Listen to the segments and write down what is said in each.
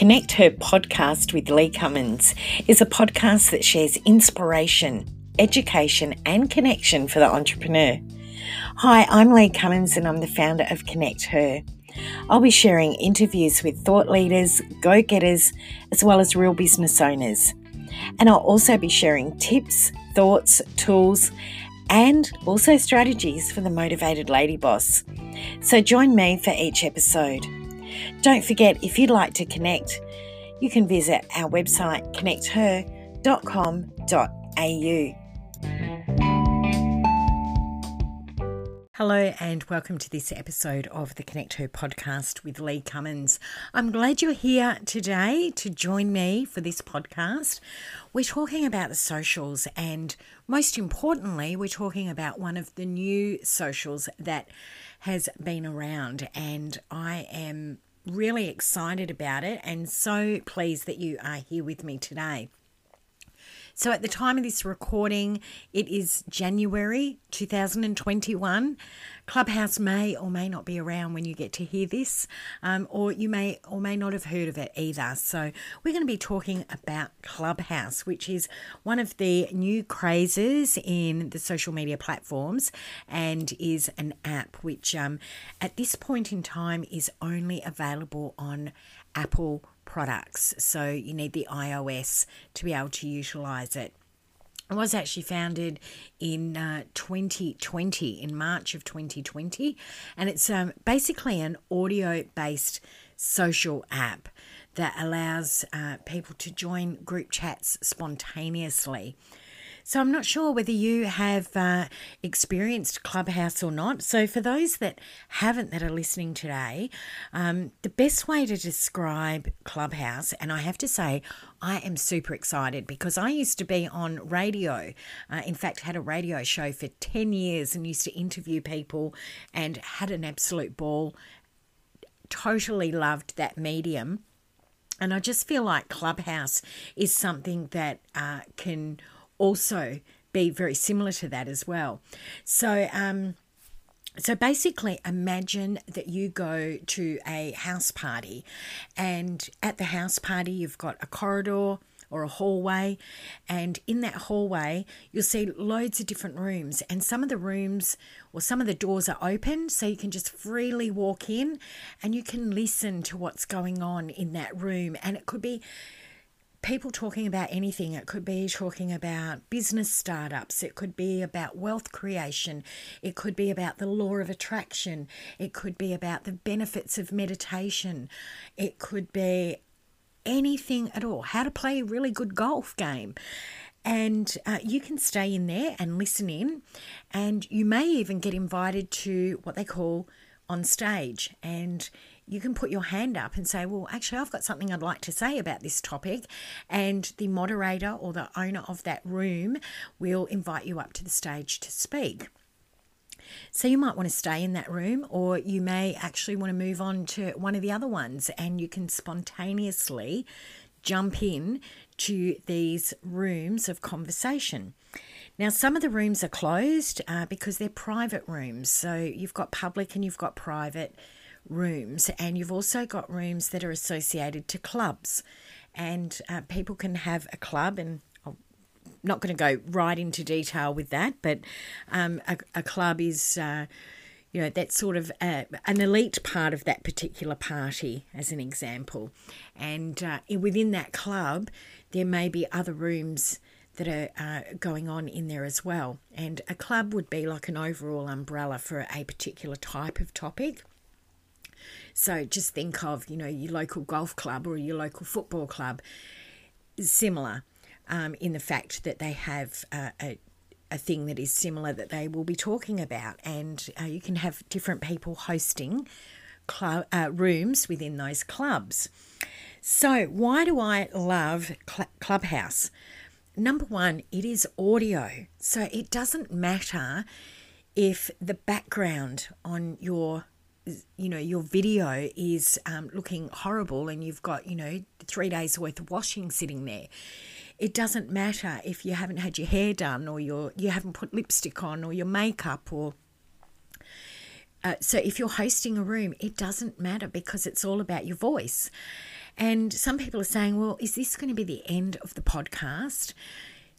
Connect Her podcast with Lee Cummins is a podcast that shares inspiration, education, and connection for the entrepreneur. Hi, I'm Lee Cummins and I'm the founder of Connect Her. I'll be sharing interviews with thought leaders, go getters, as well as real business owners. And I'll also be sharing tips, thoughts, tools, and also strategies for the motivated lady boss. So join me for each episode. Don't forget, if you'd like to connect, you can visit our website connecther.com.au. Hello, and welcome to this episode of the Connect Her podcast with Lee Cummins. I'm glad you're here today to join me for this podcast. We're talking about the socials, and most importantly, we're talking about one of the new socials that has been around, and I am really excited about it and so pleased that you are here with me today. So, at the time of this recording, it is January 2021. Clubhouse may or may not be around when you get to hear this, um, or you may or may not have heard of it either. So, we're going to be talking about Clubhouse, which is one of the new crazes in the social media platforms and is an app which, um, at this point in time, is only available on Apple products. So you need the iOS to be able to utilize it. It was actually founded in uh, 2020, in March of 2020, and it's um, basically an audio based social app that allows uh, people to join group chats spontaneously. So I'm not sure whether you have uh, experienced Clubhouse or not. So for those that haven't that are listening today, um, the best way to describe Clubhouse, and I have to say, I am super excited because I used to be on radio. Uh, in fact, had a radio show for 10 years and used to interview people and had an absolute ball. Totally loved that medium. And I just feel like Clubhouse is something that uh, can also be very similar to that as well. So, um, so basically, imagine that you go to a house party, and at the house party, you've got a corridor or a hallway, and in that hallway, you'll see loads of different rooms, and some of the rooms or some of the doors are open, so you can just freely walk in and you can listen to what's going on in that room, and it could be people talking about anything. It could be talking about business startups, it could be about wealth creation, it could be about the law of attraction, it could be about the benefits of meditation, it could be anything at all. How to play a really good golf game. And uh, you can stay in there and listen in, and you may even get invited to what they call on stage. And you can put your hand up and say, Well, actually, I've got something I'd like to say about this topic. And the moderator or the owner of that room will invite you up to the stage to speak. So you might want to stay in that room, or you may actually want to move on to one of the other ones, and you can spontaneously jump in to these rooms of conversation. Now, some of the rooms are closed uh, because they're private rooms. So you've got public and you've got private rooms, and you've also got rooms that are associated to clubs. And uh, people can have a club, and I'm not going to go right into detail with that, but um, a, a, club is. Uh, you know, that's sort of a, an elite part of that particular party, as an example. And uh, within that club, there may be other rooms that are uh, going on in there as well. And a club would be like an overall umbrella for a particular type of topic. So just think of, you know, your local golf club or your local football club, similar um, in the fact that they have uh, a, a thing that is similar that they will be talking about. And uh, you can have different people hosting uh, rooms within those clubs. So, why do I love Cl- Clubhouse? Number one, it is audio. So, it doesn't matter if the background on your you know your video is um, looking horrible and you've got you know three days worth of washing sitting there it doesn't matter if you haven't had your hair done or you you haven't put lipstick on or your makeup or uh, so if you're hosting a room it doesn't matter because it's all about your voice And some people are saying, well, is this going to be the end of the podcast?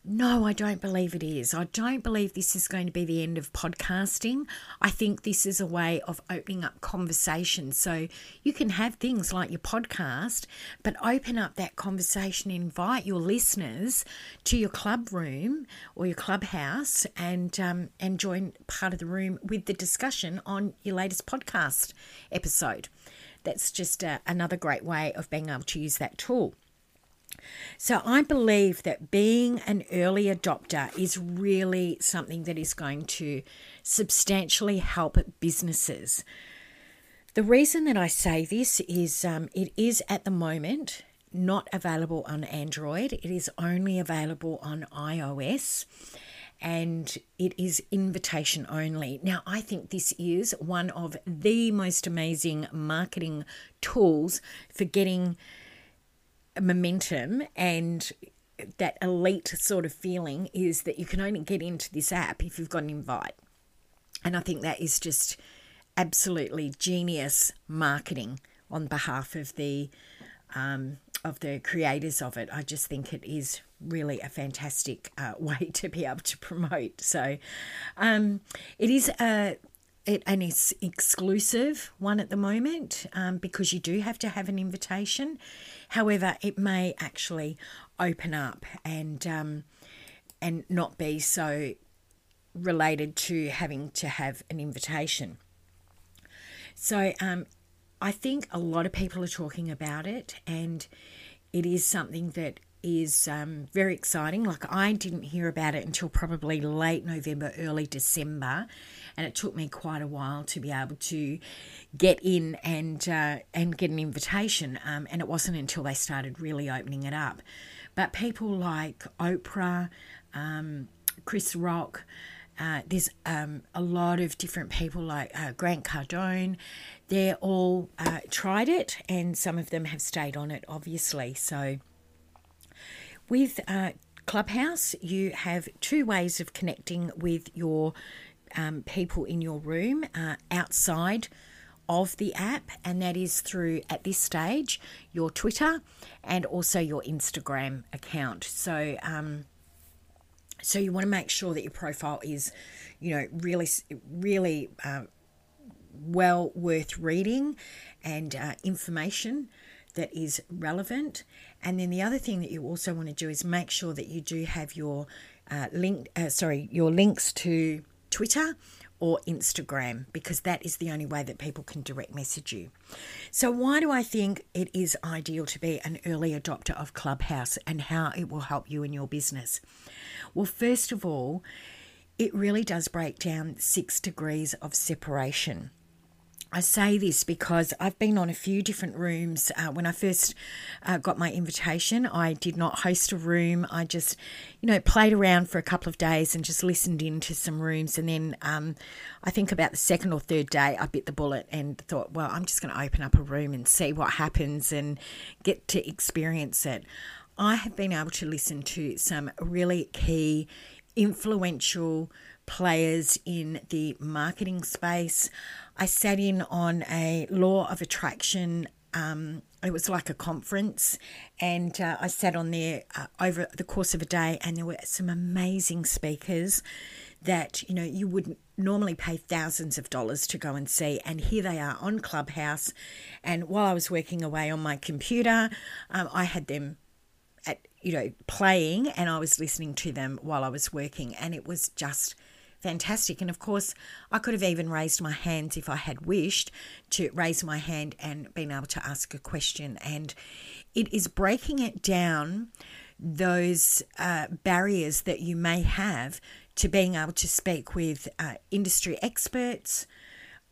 No, I don't believe it is. I don't believe this is going to be the end of podcasting. I think this is a way of opening up conversation. So you can have things like your podcast, but open up that conversation, invite your listeners to your club room or your clubhouse and um, and join part of the room with the discussion on your latest podcast episode. That's just a, another great way of being able to use that tool. So I believe that being an early adopter is really something that is going to substantially help businesses. The reason that I say this is um, it is at the moment not available on Android, it is only available on iOS and it is invitation only. Now, I think this is one of the most amazing marketing tools for getting momentum and that elite sort of feeling is that you can only get into this app if you've got an invite. And I think that is just absolutely genius marketing on behalf of the um, of the creators of it. I just think it is really a fantastic uh, way to be able to promote. So um, it is a it, an exclusive one at the moment um, because you do have to have an invitation. However, it may actually open up and um, and not be so related to having to have an invitation. So um, I think a lot of people are talking about it, and it is something that is um, very exciting. Like I didn't hear about it until probably late November, early December, and it took me quite a while to be able to get in and uh, and get an invitation. Um, and it wasn't until they started really opening it up. But people like Oprah, um, Chris Rock. Uh, there's um, a lot of different people like uh, Grant Cardone. They're all uh, tried it, and some of them have stayed on it, obviously. So, with uh, Clubhouse, you have two ways of connecting with your um, people in your room uh, outside of the app, and that is through, at this stage, your Twitter and also your Instagram account. So, um, so you want to make sure that your profile is, you know, really, really uh, well worth reading and uh, information that is relevant. And then the other thing that you also want to do is make sure that you do have your uh, link, uh, sorry, your links to Twitter or Instagram because that is the only way that people can direct message you. So, why do I think it is ideal to be an early adopter of Clubhouse and how it will help you in your business? Well, first of all, it really does break down six degrees of separation. I say this because I've been on a few different rooms. Uh, when I first uh, got my invitation, I did not host a room. I just, you know, played around for a couple of days and just listened into some rooms. And then um, I think about the second or third day, I bit the bullet and thought, well, I'm just going to open up a room and see what happens and get to experience it. I have been able to listen to some really key, influential players in the marketing space. I sat in on a law of attraction. Um, it was like a conference, and uh, I sat on there uh, over the course of a day, and there were some amazing speakers that you know you wouldn't normally pay thousands of dollars to go and see and here they are on clubhouse and while i was working away on my computer um, i had them at you know playing and i was listening to them while i was working and it was just fantastic. And of course, I could have even raised my hands if I had wished to raise my hand and been able to ask a question. And it is breaking it down those uh, barriers that you may have to being able to speak with uh, industry experts,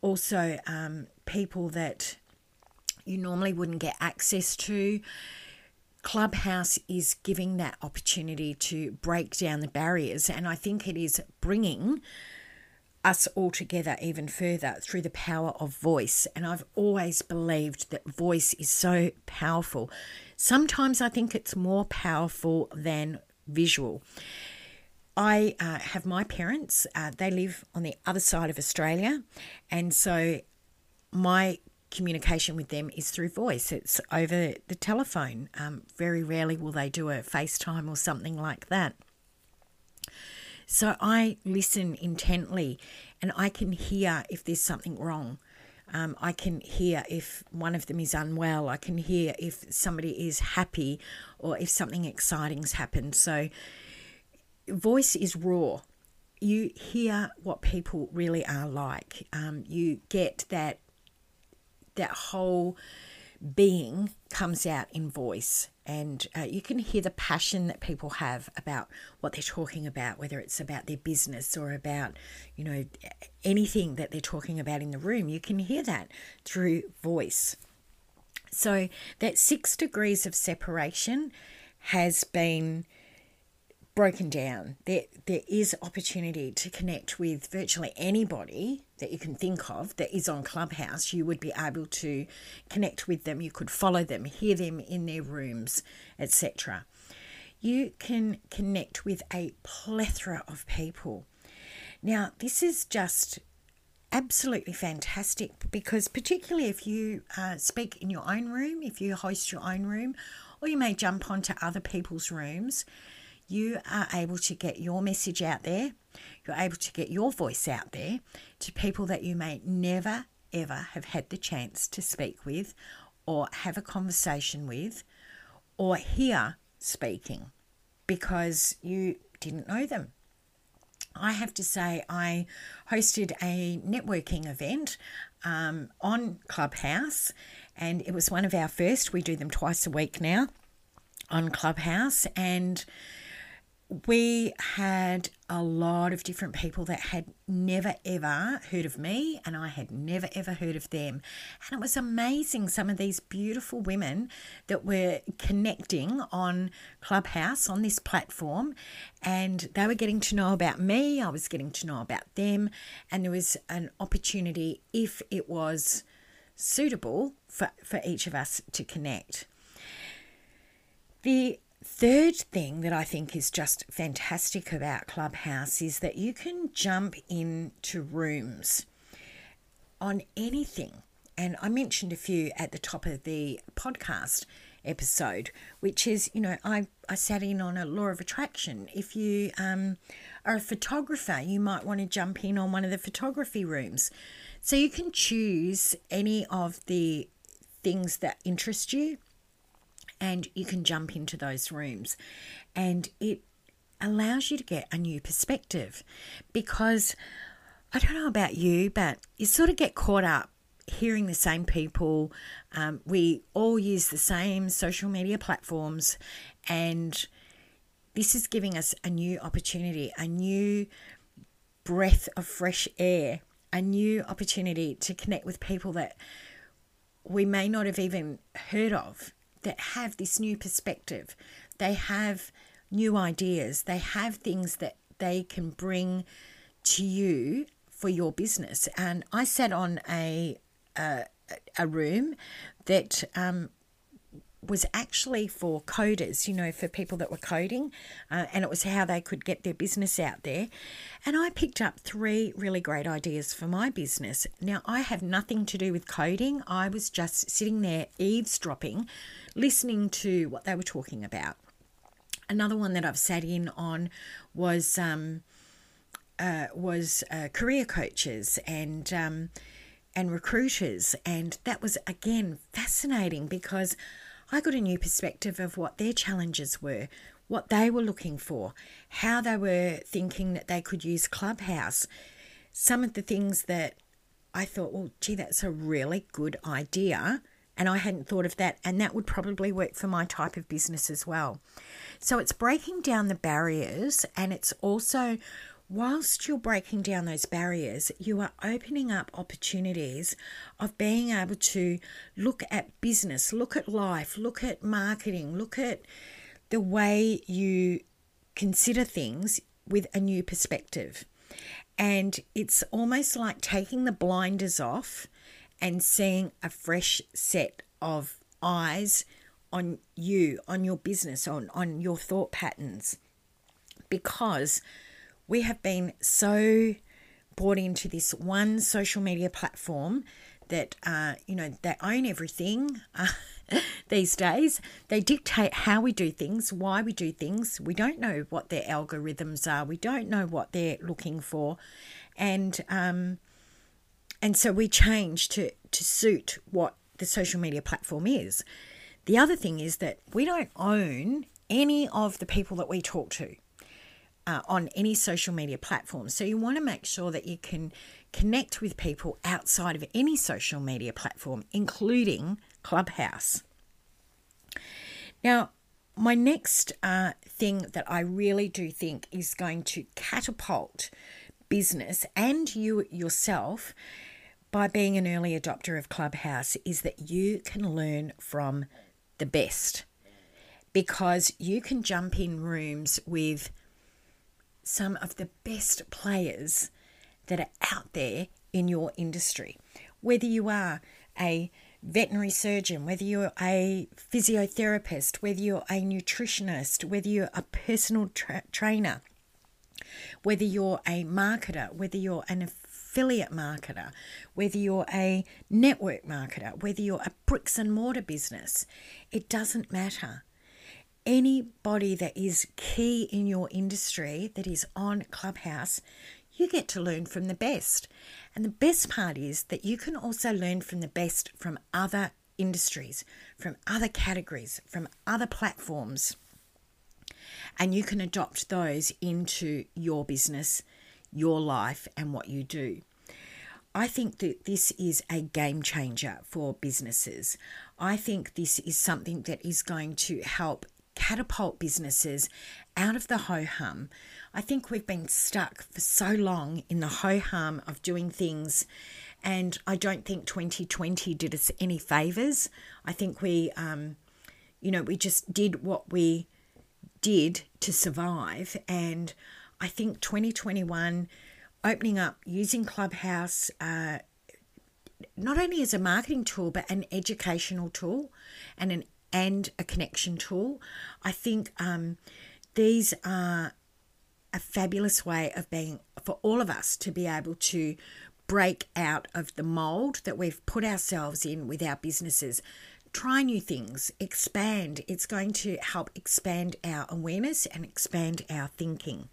also um, people that you normally wouldn't get access to. Clubhouse is giving that opportunity to break down the barriers, and I think it is bringing us all together even further through the power of voice. And I've always believed that voice is so powerful. Sometimes I think it's more powerful than visual. I uh, have my parents, uh, they live on the other side of Australia, and so my communication with them is through voice. It's over the telephone. Um, very rarely will they do a FaceTime or something like that. So I listen intently and I can hear if there's something wrong. Um, I can hear if one of them is unwell. I can hear if somebody is happy or if something exciting's happened. So, voice is raw. You hear what people really are like. Um, you get that that whole being comes out in voice. And uh, you can hear the passion that people have about what they're talking about whether it's about their business or about you know anything that they're talking about in the room. You can hear that through voice. So that 6 degrees of separation has been broken down. There, there is opportunity to connect with virtually anybody that you can think of that is on Clubhouse. You would be able to connect with them. You could follow them, hear them in their rooms, etc. You can connect with a plethora of people. Now, this is just absolutely fantastic because, particularly if you uh, speak in your own room, if you host your own room, or you may jump onto other people's rooms, you are able to get your message out there. You're able to get your voice out there to people that you may never, ever have had the chance to speak with or have a conversation with or hear speaking because you didn't know them. I have to say, I hosted a networking event um, on Clubhouse, and it was one of our first. We do them twice a week now on Clubhouse, and we had a lot of different people that had never ever heard of me and I had never ever heard of them. And it was amazing some of these beautiful women that were connecting on Clubhouse on this platform and they were getting to know about me, I was getting to know about them and there was an opportunity if it was suitable for, for each of us to connect. The third thing that I think is just fantastic about Clubhouse is that you can jump into rooms on anything. And I mentioned a few at the top of the podcast episode, which is, you know, I, I sat in on a law of attraction. If you um, are a photographer, you might want to jump in on one of the photography rooms. So you can choose any of the things that interest you and you can jump into those rooms. And it allows you to get a new perspective because I don't know about you, but you sort of get caught up hearing the same people. Um, we all use the same social media platforms, and this is giving us a new opportunity, a new breath of fresh air, a new opportunity to connect with people that we may not have even heard of that have this new perspective. They have new ideas. They have things that they can bring to you for your business. And I sat on a a, room that um, was actually for coders, you know, for people that were coding, uh, and it was how they could get their business out there. And I picked up three really great ideas for my business. Now, I have nothing to do with coding, I was just sitting there eavesdropping, listening to what they were talking about. Another one that I've sat in on was um, uh, was uh, career coaches and um, and recruiters, and that was again fascinating because I got a new perspective of what their challenges were, what they were looking for, how they were thinking that they could use Clubhouse. Some of the things that I thought, well, gee, that's a really good idea. And I hadn't thought of that. And that would probably work for my type of business as well. So it's breaking down the barriers and it's also whilst you're breaking down those barriers, you are opening up opportunities of being able to look at business, look at life, look at marketing, look at the way you consider things with a new perspective. And it's almost like taking the blinders off and seeing a fresh set of eyes on you, on your business, on, on your thought patterns. Because we have been so bought into this one social media platform that uh, you know they own everything uh, these days. They dictate how we do things, why we do things. We don't know what their algorithms are. We don't know what they're looking for, and um, and so we change to to suit what the social media platform is. The other thing is that we don't own any of the people that we talk to uh, on any social media platform. So you want to make sure that you can connect with people outside of any social media platform, including Clubhouse. Now, my next uh, thing that I really do think is going to catapult business and you yourself by being an early adopter of Clubhouse is that you can learn from the best because you can jump in rooms with some of the best players that are out there in your industry. Whether you are a veterinary surgeon, whether you're a physiotherapist, whether you're a nutritionist, whether you're a personal tra- trainer, whether you're a marketer, whether you're an affiliate marketer, whether you're a network marketer, whether you're a bricks and mortar business, it doesn't matter anybody that is key in your industry that is on Clubhouse, you get to learn from the best. And the best part is that you can also learn from the best from other industries, from other categories, from other platforms. And you can adopt those into your business, your life, and what you do. I think that this is a game changer for businesses. I think this is something that is going to help catapult businesses out of the ho hum. I think we've been stuck for so long in the ho hum of doing things, and I don't think 2020 did us any favors. I think we, um, you know, we just did what we did to survive, and I think 2021 opening up using Clubhouse. Uh, not only as a marketing tool, but an educational tool and an and a connection tool. I think um, these are a fabulous way of being for all of us to be able to break out of the mold that we've put ourselves in with our businesses. Try new things, expand. It's going to help expand our awareness and expand our thinking.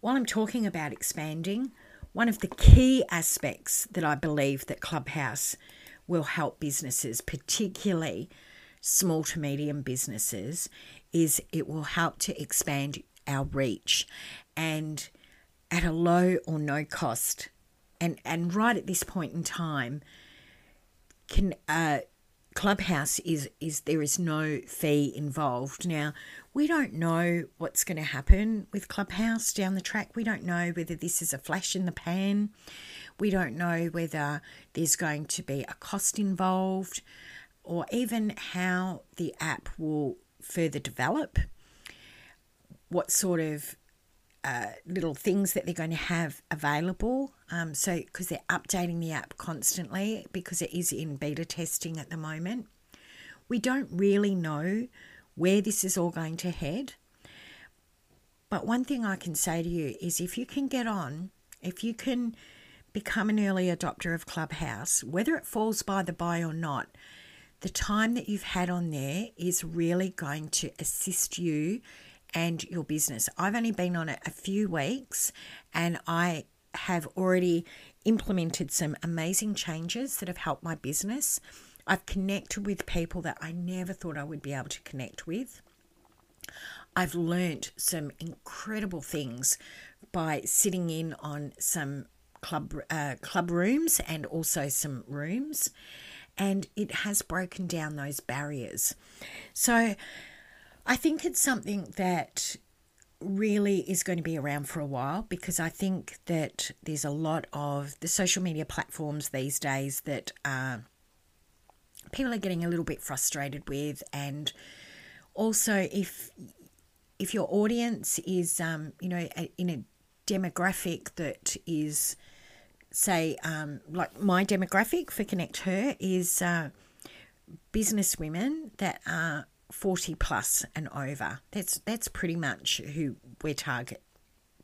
While I'm talking about expanding, one of the key aspects that I believe that Clubhouse will help businesses, particularly small to medium businesses, is it will help to expand our reach and at a low or no cost. And, and right at this point in time, can uh, Clubhouse is is there is no fee involved. Now we don't know what's going to happen with Clubhouse down the track. We don't know whether this is a flash in the pan. We don't know whether there's going to be a cost involved or even how the app will further develop, what sort of uh, little things that they're going to have available. Um, so, because they're updating the app constantly, because it is in beta testing at the moment, we don't really know where this is all going to head. But one thing I can say to you is if you can get on, if you can become an early adopter of Clubhouse, whether it falls by the by or not, the time that you've had on there is really going to assist you and your business. I've only been on it a few weeks and I have already implemented some amazing changes that have helped my business. I've connected with people that I never thought I would be able to connect with. I've learnt some incredible things by sitting in on some club uh, club rooms and also some rooms, and it has broken down those barriers. So, I think it's something that really is going to be around for a while because I think that there's a lot of the social media platforms these days that uh, people are getting a little bit frustrated with, and also if if your audience is um, you know in a demographic that is say um, like my demographic for connect her is uh, business women that are 40 plus and over. That's that's pretty much who we're target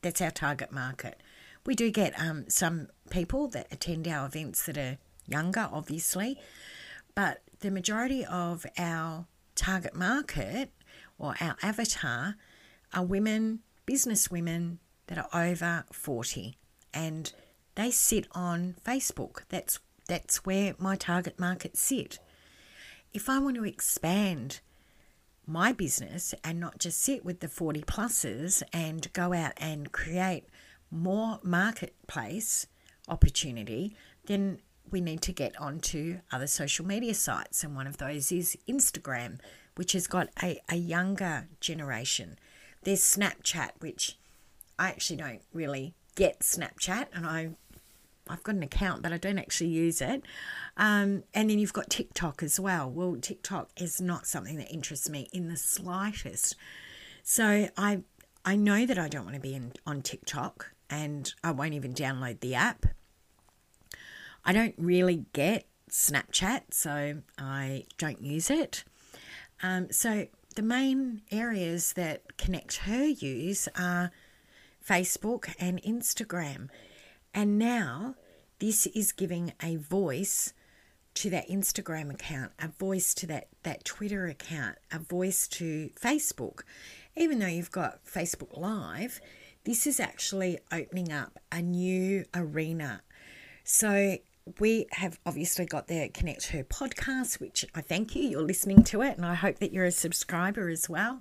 that's our target market. We do get um, some people that attend our events that are younger, obviously, but the majority of our target market or our avatar are women, business women that are over 40 and they sit on Facebook. That's that's where my target market sit. If I want to expand my business and not just sit with the 40 pluses and go out and create more marketplace opportunity, then we need to get onto other social media sites. And one of those is Instagram, which has got a, a younger generation. There's Snapchat, which I actually don't really get Snapchat, and I I've got an account, but I don't actually use it. Um, and then you've got TikTok as well. Well, TikTok is not something that interests me in the slightest. So I I know that I don't want to be in, on TikTok, and I won't even download the app. I don't really get Snapchat, so I don't use it. Um, so the main areas that Connect Her use are Facebook and Instagram. And now this is giving a voice to that Instagram account, a voice to that, that Twitter account, a voice to Facebook. Even though you've got Facebook Live, this is actually opening up a new arena. So we have obviously got the Connect Her podcast, which I thank you. You're listening to it, and I hope that you're a subscriber as well.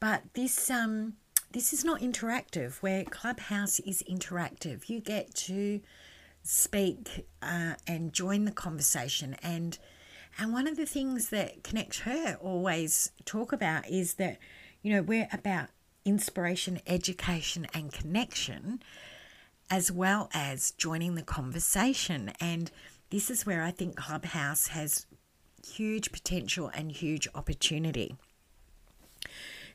But this um this is not interactive. Where Clubhouse is interactive, you get to speak uh, and join the conversation and and one of the things that Connect Her always talk about is that you know we're about inspiration, education, and connection as well as joining the conversation. And this is where I think Clubhouse has huge potential and huge opportunity.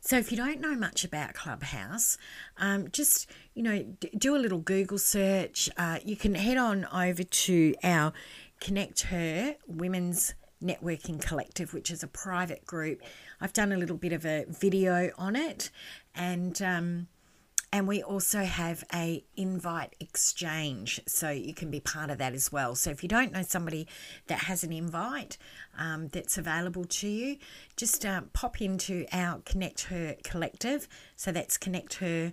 So, if you don't know much about Clubhouse, um, just you know, do a little Google search. Uh, you can head on over to our Connect Her Women's Networking Collective, which is a private group. I've done a little bit of a video on it, and um, and we also have a invite exchange so you can be part of that as well. So if you don't know somebody that has an invite um, that's available to you just uh, pop into our connect her collective. So that's connect her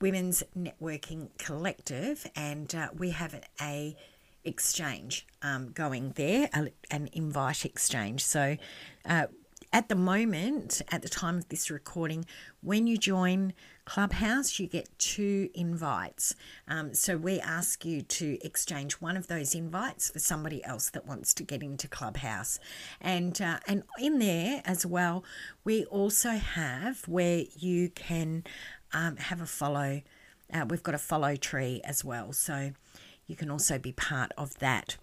women's networking collective and uh, we have a exchange um, going there an invite exchange. So uh, at the moment, at the time of this recording, when you join Clubhouse, you get two invites. Um, so we ask you to exchange one of those invites for somebody else that wants to get into Clubhouse, and uh, and in there as well, we also have where you can um, have a follow. Uh, we've got a follow tree as well, so you can also be part of that.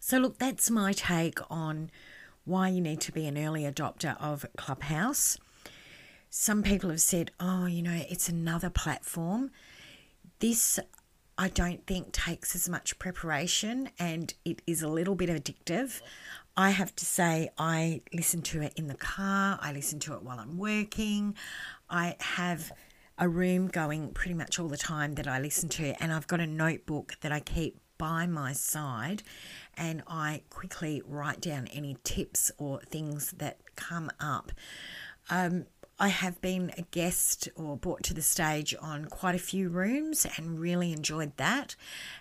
So look, that's my take on why you need to be an early adopter of Clubhouse. Some people have said, oh, you know, it's another platform. This, I don't think, takes as much preparation and it is a little bit addictive. I have to say, I listen to it in the car, I listen to it while I'm working. I have a room going pretty much all the time that I listen to, and I've got a notebook that I keep by my side and I quickly write down any tips or things that come up. Um, I have been a guest or brought to the stage on quite a few rooms and really enjoyed that.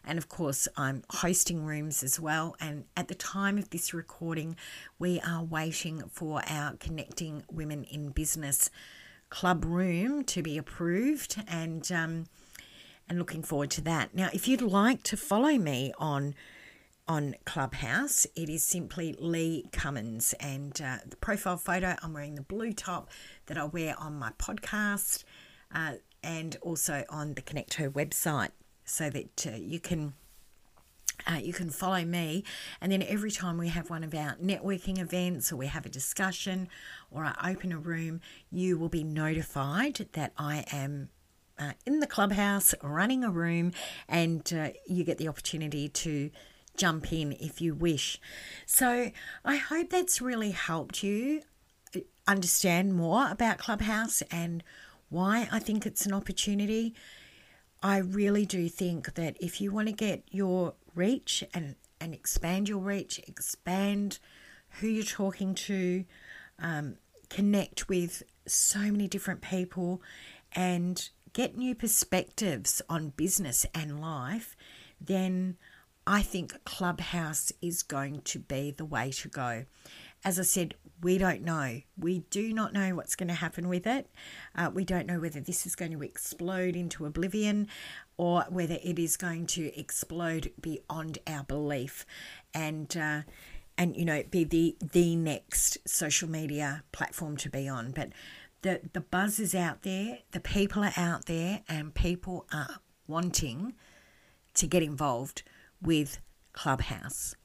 And of course, I'm hosting rooms as well. And at the time of this recording, we are waiting for our Connecting Women in Business club room to be approved and um, and looking forward to that. Now, if you'd like to follow me on on Clubhouse. It is simply Lee Cummins, and uh, the profile photo I'm wearing the blue top that I wear on my podcast, uh, and also on the Connect Her website, so that uh, you can. Uh, you can follow me, and then every time we have one of our networking events or we have a discussion or I open a room, you will be notified that I am uh, in the clubhouse running a room, and uh, you get the opportunity to jump in if you wish. So I hope that's really helped you uh, understand more about Clubhouse and why I think it's an opportunity. I really do think that if you want to get your reach and and expand your reach, expand who you're talking to, um, connect with so many different people, and get new perspectives on business and life, then I think Clubhouse is going to be the way to go. As I said, we don't know. We do not know what's going to happen with it. Uh, we don't know whether this is going to explode into oblivion or whether it is going to explode beyond our belief and uh, and you know be the the next social media platform to be on. But the the buzz is out there, the people are out there, and people are wanting to get involved with Clubhouse.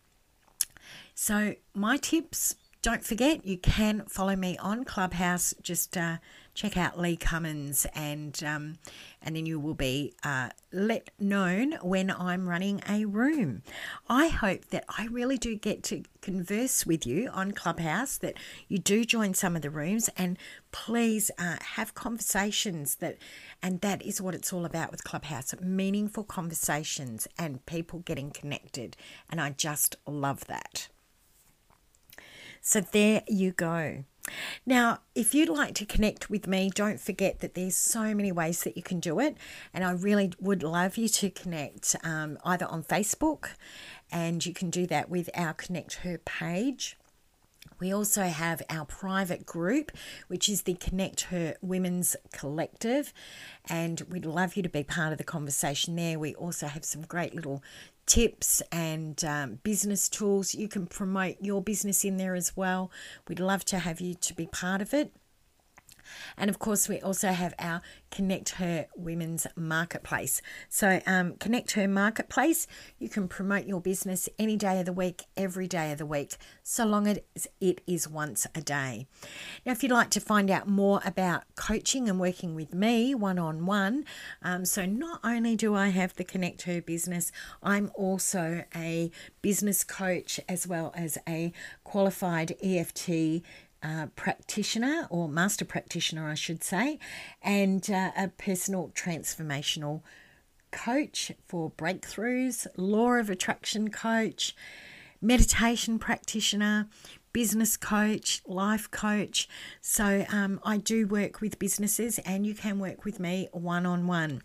So my tips don't forget, you can follow me on Clubhouse. Just uh, check out Lee Cummins, and um, and then you will be uh, let known when I'm running a room. I hope that I really do get to converse with you on Clubhouse. That you do join some of the rooms, and please uh, have conversations. That and that is what it's all about with Clubhouse: meaningful conversations and people getting connected. And I just love that. So there you go. Now, if you'd like to connect with me, don't forget that there's so many ways that you can do it. And I really would love you to connect um, either on Facebook, and you can do that with our Connect Her page. We also have our private group, which is the Connect Her Women's Collective, and we'd love you to be part of the conversation there. We also have some great little tips and um, business tools. You can promote your business in there as well. We'd love to have you to be part of it. And of course, we also have our Connect Her Women's Marketplace. So, um, Connect Her Marketplace, you can promote your business any day of the week, every day of the week, so long as it is once a day. Now, if you'd like to find out more about coaching and working with me one on one, so not only do I have the Connect Her business, I'm also a business coach as well as a qualified EFT uh, practitioner or master practitioner, I should say, and uh, a personal transformational coach for breakthroughs, law of attraction coach, meditation practitioner, business coach, life coach. So um, I do work with businesses, and you can work with me one on one.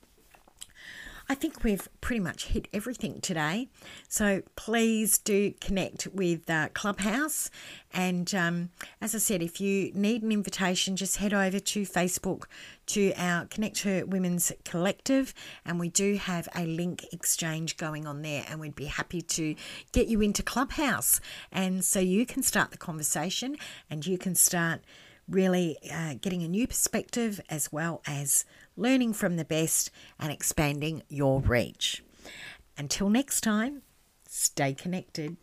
I think we've pretty much hit everything today. So please do connect with uh, Clubhouse. And um, as I said, if you need an invitation, just head over to Facebook to our Connect Her Women's Collective. And we do have a link exchange going on there. And we'd be happy to get you into Clubhouse. And so you can start the conversation and you can start really uh, getting a new perspective as well as learning from the best and expanding your reach. Until next time, stay connected.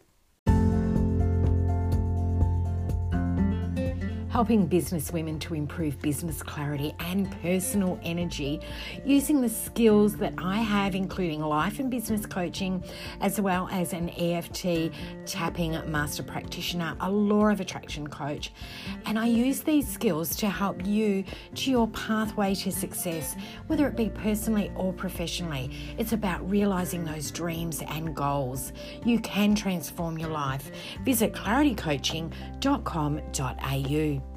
Helping business women to improve business clarity and personal energy using the skills that I have, including life and business coaching, as well as an EFT tapping master practitioner, a law of attraction coach. And I use these skills to help you to your pathway to success, whether it be personally or professionally. It's about realizing those dreams and goals. You can transform your life. Visit claritycoaching.com.au.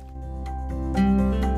Thank you.